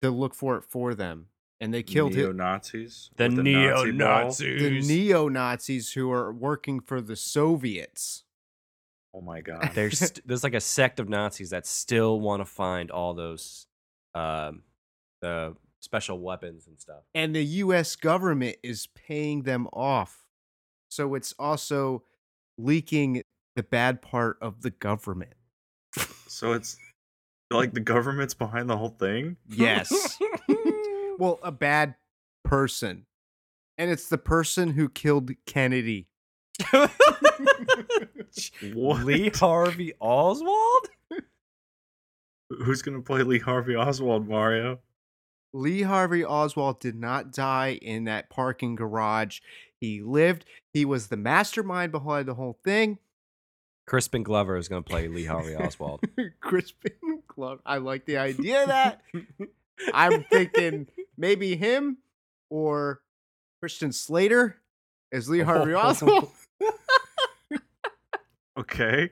to look for it for them, and they killed Neo him. Nazis. the neo Nazis. The neo Nazis who are working for the Soviets. Oh my god. [laughs] there's st- there's like a sect of Nazis that still want to find all those um the special weapons and stuff. and the US government is paying them off. So it's also leaking the bad part of the government. so it's like the government's behind the whole thing. [laughs] [laughs] Yes. Well, a bad person. And it's the person who killed Kennedy. Lee Harvey Oswald? Who's gonna play Lee Harvey Oswald, Mario? Lee Harvey Oswald did not die in that parking garage. He lived. He was the mastermind behind the whole thing. Crispin Glover is going to play Lee Harvey Oswald. [laughs] Crispin Glove. I like the idea of that. [laughs] I'm thinking maybe him or Christian Slater as Lee Harvey Oswald. [laughs] Okay.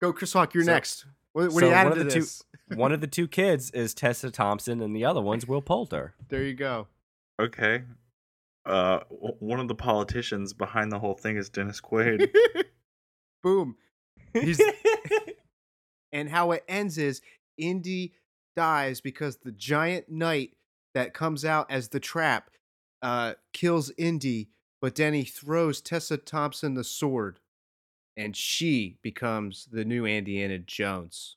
Go, Chris Hawk. You're So- next. What, what so do you one add of to the two- this? One of [laughs] the two kids is Tessa Thompson, and the other one's Will Poulter. There you go. Okay. Uh, w- one of the politicians behind the whole thing is Dennis Quaid. [laughs] Boom. He's and how it ends is Indy dies because the giant knight that comes out as the trap uh, kills Indy, but then he throws Tessa Thompson the sword, and she becomes the new Indiana Jones.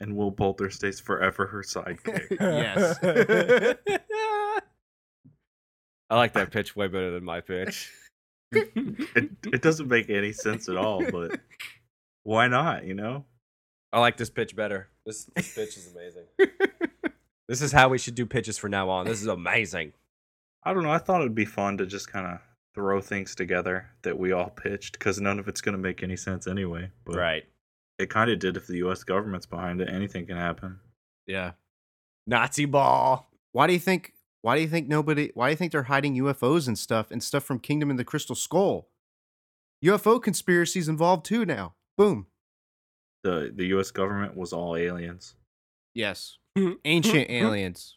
and Will Poulter stays forever her sidekick. [laughs] Yes. [laughs] I like that pitch way better than my pitch. [laughs] it, it doesn't make any sense at all, but why not, you know? I like this pitch better. This, this pitch is amazing. [laughs] This is how we should do pitches from now on. This is amazing. I don't know. I thought it'd be fun to just kind of throw things together that we all pitched because none of it's going to make any sense anyway. But Right. it kind of did if the U.S. government's behind it. Anything can happen. Yeah. Nazi ball. Why do you think? Why do you think nobody? Why do you think they're hiding UFOs and stuff and stuff from Kingdom and the Crystal Skull? UFO conspiracies involved too now. Boom. The the U.S. government was all aliens. Yes. Ancient aliens.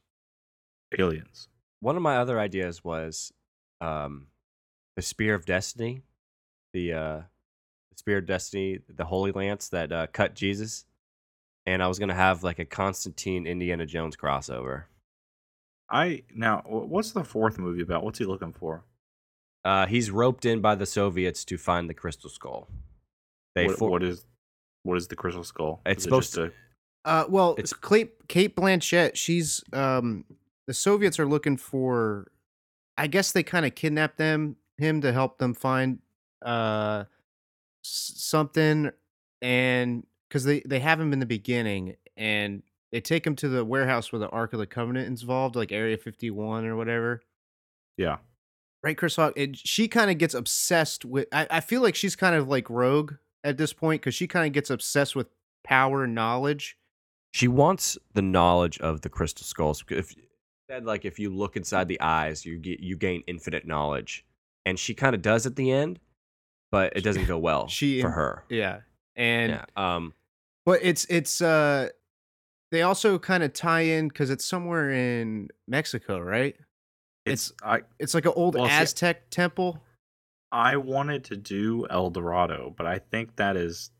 Aliens. One of my other ideas was um, the Spear of Destiny, the uh, the Spear of Destiny, the Holy Lance that uh, cut Jesus, and I was gonna have like a Constantine Indiana Jones crossover. I now what's the fourth movie about? What's he looking for? Uh, he's roped in by the Soviets to find the Crystal Skull. They What, for- what is what is the Crystal Skull? It's Is it supposed just Uh, well, It's- it's Kate, Cate Blanchett. She's um, the Soviets are looking for. I guess they kind of kidnapped them, him to help them find uh s- something, and because they they have him in the beginning, and they take him to the warehouse where the Ark of the Covenant is involved, like Area Fifty One or whatever. yeah? Right, Chris Hawk. It, she kind of gets obsessed with. I, I feel like she's kind of like Rogue at this point because she kind of gets obsessed with power and knowledge. she wants the knowledge of the Crystal Skulls. If said like if you look inside the eyes, you get you gain infinite knowledge, and she kind of does at the end, but it doesn't go [laughs] well She for her. Yeah. And Yeah. Um. but it's it's uh they also kind of tie in cuz it's somewhere in Mexico, right? It's I It's like an old Well, see- Aztec temple. I wanted to do El Dorado, but I think that is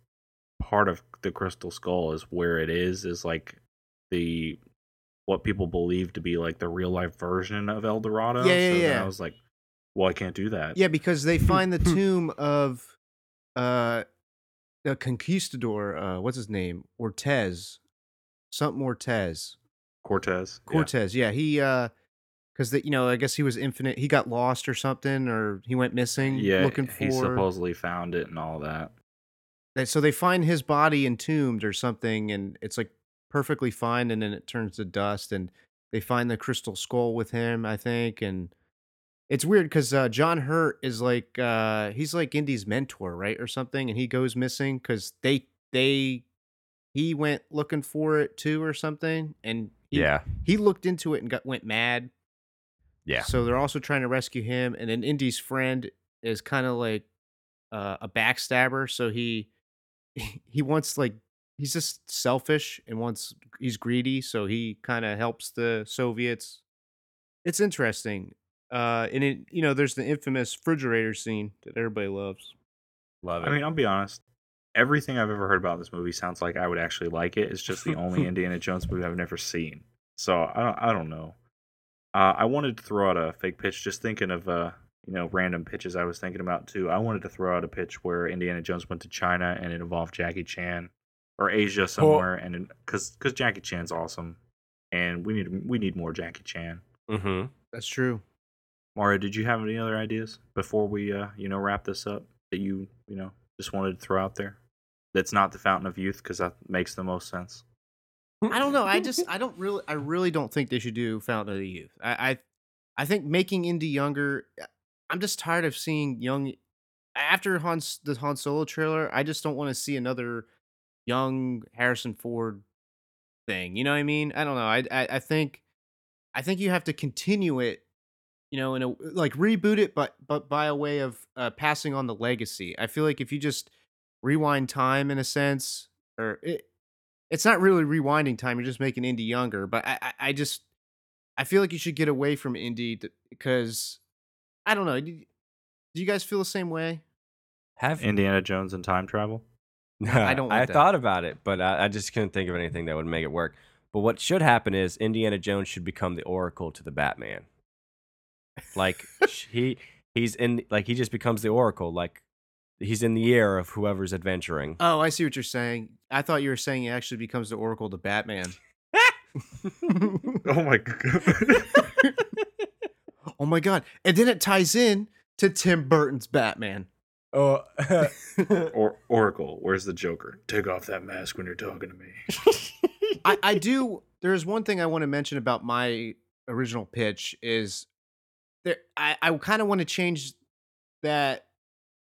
part of the Crystal Skull is where it is is like the what people believe to be like the real life version of El Dorado. Yeah, yeah, so then yeah. I was like, well, I can't do that. Yeah, because they find the [laughs] tomb of uh the conquistador, uh what's his name? Ortez. Something Ortez. Cortez. yeah. Cortez. Yeah, he uh cuz that you know, I guess he was infinite. He got lost or something or he went missing Yeah, looking for he supposedly found it and all that. And so they find his body entombed or something, and it's like perfectly fine, and then it turns to dust, and they find the crystal skull with him, I think, and it's weird because uh, John Hurt is like uh, he's like Indy's mentor, right, or something, and he goes missing because they they he went looking for it too or something, and he, Yeah. he looked into it and got went mad. Yeah. So they're also trying to rescue him, and then Indy's friend is kind of like uh, a backstabber. So he [laughs] he wants like he's just selfish and wants he's greedy. So he kind of helps the Soviets. It's interesting, uh, and it you know there's the infamous refrigerator scene that everybody loves. Love it. I mean, I'll be honest. Everything I've ever heard about this movie sounds like I would actually like it. It's just the only [laughs] Indiana Jones movie I've never seen. So I don't. I don't know. Uh, I wanted to throw out a fake pitch. Just thinking of uh, you know, random pitches I was thinking about too. I wanted to throw out a pitch where Indiana Jones went to China and it involved Jackie Chan, or Asia somewhere, and because because Jackie Chan's awesome, and we need we need more Jackie Chan. mm-hmm. That's true. Mario, did you have any other ideas before we uh you know wrap this up that you you know just wanted to throw out there? That's not the Fountain of Youth because that makes the most sense. I don't know. I [laughs] just I don't really I really don't think they should do Fountain of the Youth. I I, I think making Indy younger. uh, I'm just tired of seeing young. After Han's the Han Solo trailer, I just don't want to see another young Harrison Ford thing. You know what I mean? I don't know. I I, I think I think you have to continue it. You know, in a like reboot it, but but by a way of uh, passing on the legacy. I feel like if you just rewind time in a sense, or it, it's not really rewinding time. You're just making Indy younger. But I, I, I just, I feel like you should get away from Indy because I don't know. Do, do you guys feel the same way? Have Indiana Jones and time travel. No, [laughs] [laughs] I don't I that. thought about it, but I, I just couldn't think of anything that would make it work. But what should happen is Indiana Jones should become the Oracle to the Batman. Like he he's in like he just becomes the Oracle. Like he's in the air of whoever's adventuring. Oh, I see what you're saying. I thought you were saying he actually becomes the Oracle to Batman. [laughs] Oh my god! [laughs] oh my god! And then it ties in to Tim Burton's Batman. Oh, [laughs] or Oracle, where's the Joker? Take off that mask when you're talking to me. I, I do. There's one thing I want to mention about my original pitch is there. I, I kind of want to change that.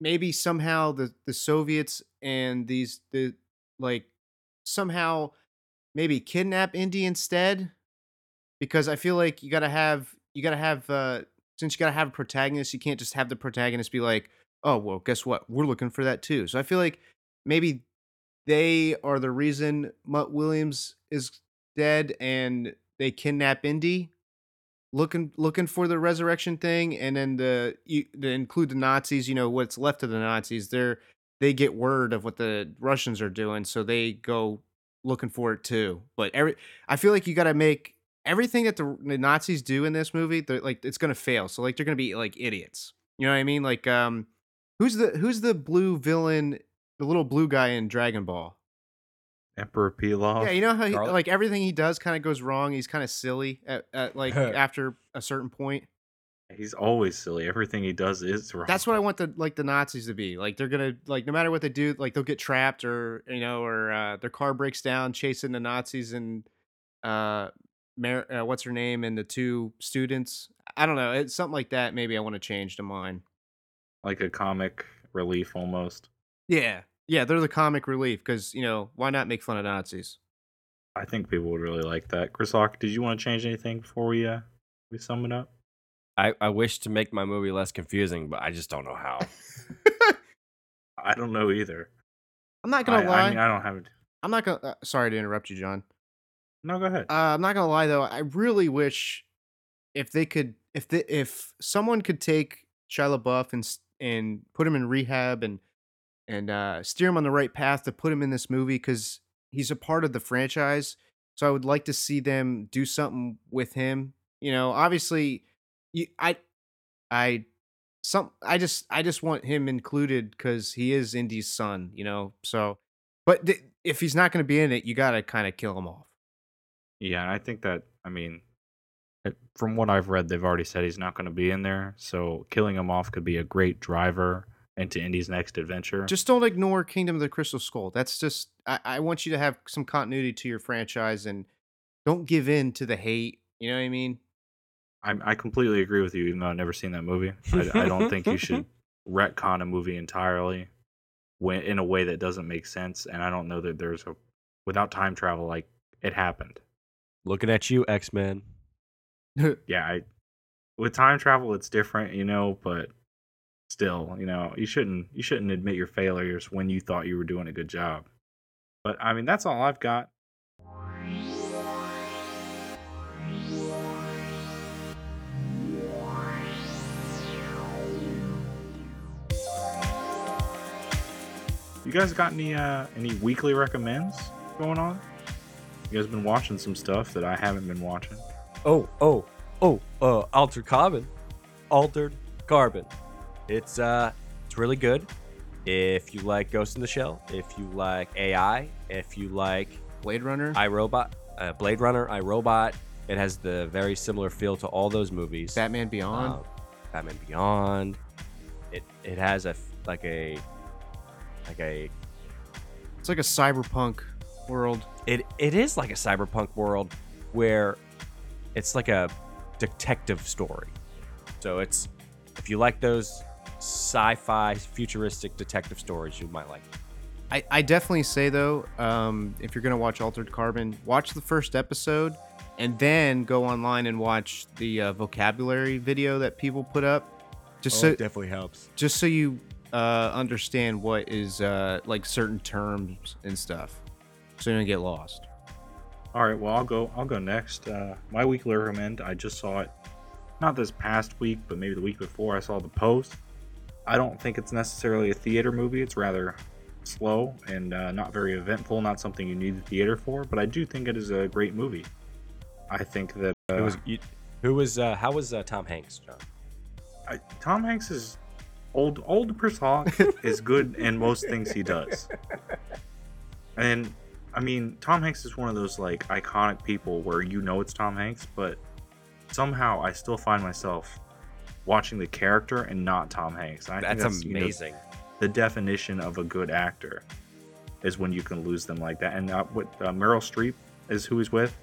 Maybe somehow the the Soviets and these the like somehow maybe kidnap Indy instead, because I feel like you gotta have you gotta have uh since you gotta have a protagonist, you can't just have the protagonist be like, oh well, guess what? We're looking for that too. So I feel like maybe they are the reason Mutt Williams is dead and they kidnap Indy looking looking for the resurrection thing and then the you include the Nazis, you know, what's left of the Nazis, they're they get word of what the Russians are doing, so they go looking for it too. But every I feel like you got to make everything that the, the Nazis do in this movie, they're like it's to fail. So like they're to be like idiots. You know what I mean? Like um who's the who's the blue villain, the little blue guy in Dragon Ball? Emperor Pilaf. Yeah, you know how he, Garlic? like everything he does kind of goes wrong. He's kind of silly at, at like [laughs] after a certain point. He's always silly. Everything he does is wrong. [laughs] That's what I want the like the Nazis to be. Like they're gonna like no matter what they do, like they'll get trapped or you know or uh, their car breaks down chasing the Nazis and uh, Mar- uh what's her name and the two students. I don't know. It's something like that. Maybe I want to change to mine. like a comic relief almost. Yeah, yeah. They're the comic relief because you know why not make fun of Nazis? I think people would really like that. Chris Hawk, did you want to change anything before we uh, We sum it up. I, I wish to make my movie less confusing, but I just don't know how. [laughs] I don't know either. I'm not gonna lie. I mean, I don't have it. I'm not gonna. Uh, sorry to interrupt you, John. No, go ahead. Uh, I'm not gonna lie though. I really wish if they could, if the, if someone could take Shia LaBeouf and s- and put him in rehab and and uh, steer him on the right path to put him in this movie because he's a part of the franchise. So I would like to see them do something with him. You know, obviously, you, I, I, some, I just, I just want him included because he is Indy's son. You know, so, but th- if he's not going to be in it, you got to kind of kill him off. Yeah, I think that. I mean, from what I've read, they've already said he's not going to be in there. So killing him off could be a great driver into Indy's next adventure. Just don't ignore Kingdom of the Crystal Skull. That's just I, I want you to have some continuity to your franchise and don't give in to the hate. You know what I mean? I, I completely agree with you, even though I've never seen that movie. I, I don't think you should [laughs] retcon a movie entirely when, in a way that doesn't make sense. And I don't know that there's a without time travel like it happened. Looking at you, X Men. [laughs] Yeah, I with time travel it's different, you know, but still, you know, you shouldn't you shouldn't admit your failures when you thought you were doing a good job. But I mean, that's all I've got. You guys got any uh any weekly recommends going on? You guys been watching some stuff that I haven't been watching. Oh, oh, oh, uh, Altered Carbon. Altered Carbon. It's uh it's really good. If you like Ghost in the Shell, if you like AI, if you like Blade Runner. iRobot, uh, Blade Runner, iRobot, it has the very similar feel to all those movies. Batman Beyond. Um, Batman Beyond. It it has a like a like a it's like a cyberpunk world. it it is like a cyberpunk world where it's like a detective story. So it's if you like those sci-fi futuristic detective stories, you might like. I, I definitely say though, um, if you're gonna watch Altered Carbon, watch the first episode and then go online and watch the uh, vocabulary video that people put up, just so definitely helps. just so you uh, understand what is uh, like certain terms and stuff, so you don't get lost. All right, well I'll go. I'll go next. Uh, my weekly recommend. I just saw it, not this past week, but maybe the week before. I saw the post. I don't think it's necessarily a theater movie. It's rather slow and uh, not very eventful. Not something you need the theater for. But I do think it is a great movie. I think that uh, Who was you, who was uh, how was uh, Tom Hanks, John? I, Tom Hanks is old. Old Chris Hawk [laughs] is good in most things he does. And I mean, Tom Hanks is one of those like iconic people where you know it's Tom Hanks, but somehow I still find myself watching the character and not Tom Hanks. I think That's, you know, amazing. the definition of a good actor is when you can lose them like that. And uh, what uh, Meryl Streep is who he's with,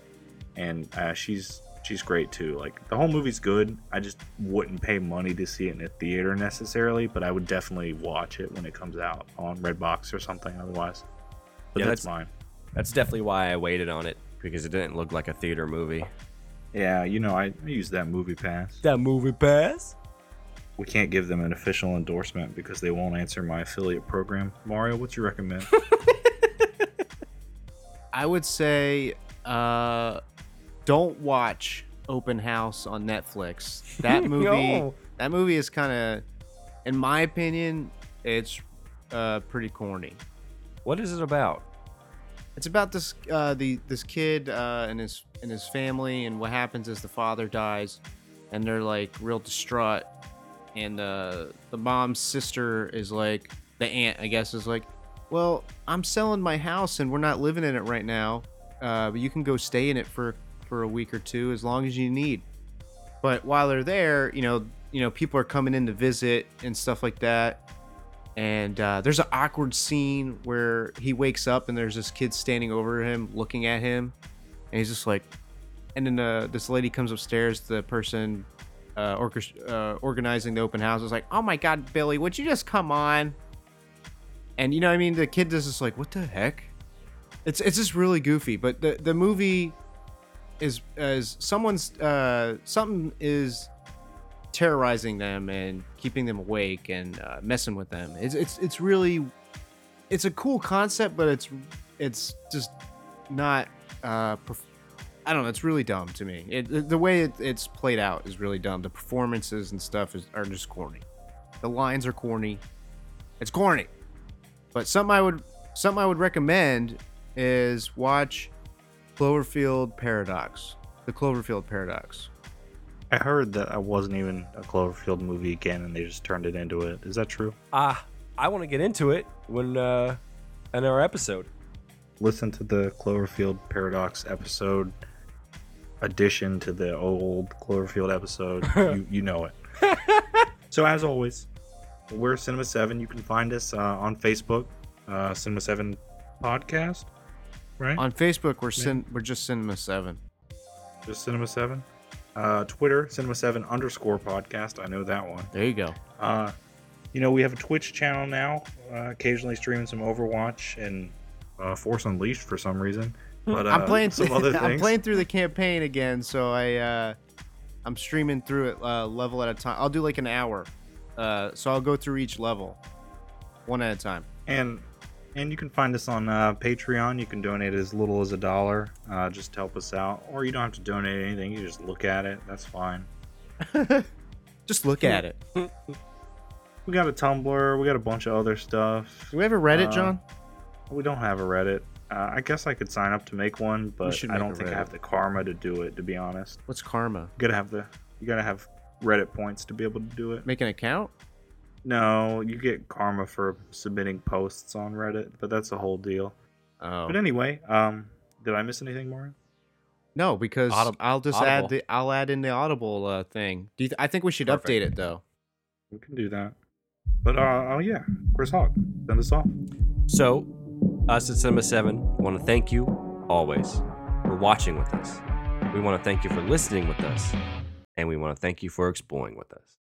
and uh, she's she's great too. Like the whole movie's good. I just wouldn't pay money to see it in a theater necessarily, but I would definitely watch it when it comes out on Redbox or something. Otherwise, but Yeah, that's, that's- mine. That's definitely why I waited on it because it didn't look like a theater movie. Yeah, you know, I, I use that MoviePass. That MoviePass. We can't give them an official endorsement because they won't answer my affiliate program. Mario, what's you recommend? [laughs] I would say uh, don't watch Open House on Netflix. That [laughs] movie, No. that movie is kind of, in my opinion, it's uh, pretty corny. What is it about? It's about this uh, the this kid uh, and his and his family, and what happens is the father dies, and they're like real distraught, and uh, the mom's sister is like the aunt, I guess, is like, well, I'm selling my house and we're not living in it right now, uh, but you can go stay in it for for a week or two as long as you need. But while they're there, you know, you know, people are coming in to visit and stuff like that and uh, there's an awkward scene where he wakes up and there's this kid standing over him looking at him and he's just like and then uh, this lady comes upstairs the person uh, orchest- uh, organizing the open house. Is like oh my god billy would you just come on? And you know i mean? The kid is just like what the heck? It's it's just really goofy but the the movie is is someone's uh something is terrorizing them and keeping them awake and uh, messing with them. It's it's it's really it's a cool concept, but it's it's just not uh I don't know. It's really dumb to me. It, the- the way it, it's played out is really dumb. The performances and stuff is, are just corny. The lines are corny. It's corny. But something I would something I would recommend is watch Cloverfield Paradox. The Cloverfield Paradox. I heard that I wasn't even a Cloverfield movie again, and they just turned it into it. Is that true? Ah, I want to get into it when uh in our episode. Listen to the Cloverfield Paradox episode addition to the old Cloverfield episode. [laughs] you, you know it. so as always, we're Cinema Seven. You can find us uh, on Facebook, uh, Cinema Seven Podcast, right? On Facebook, we're cin- we're just Cinema Seven. Just Cinema Seven. Uh, Twitter, Cinema Seven underscore Podcast. I know that one. There you go. Uh, you know, we have a Twitch channel now, uh, occasionally streaming some Overwatch and uh, Force Unleashed for some reason. But uh, I'm playing some other [laughs] things. I'm playing through the campaign again, so I uh, I'm streaming through it uh, level at a time. I'll do like an hour, uh, so I'll go through each level, one at a time. and and you can find us on uh, Patreon. You can donate as little as a dollar, uh, just to help us out, or you don't have to donate anything. You just look at it. That's fine. [laughs] Just look at it. [laughs] We got a Tumblr. We got a bunch of other stuff. Do we have a Reddit, Uh, John? We don't have a Reddit. Uh, I guess I could sign up to make one, but should I don't a think I have the karma to do it. To be honest, What's karma? you gotta have the you gotta have Reddit points to be able to do it. Make an account? No, you get karma for submitting posts on Reddit, but that's a whole deal. Oh But anyway, um, did I miss anything, Mario? no, because Audib- I'll just Audible. add the I'll add in the Audible uh, thing. Do you th- I think we should Perfect. update it though. We can do that. But uh, oh yeah, Chris Hawk, send us off. So, us at Cinema 7 want to thank you always for watching with us. We want to thank you for listening with us. And we want to thank you for exploring with us.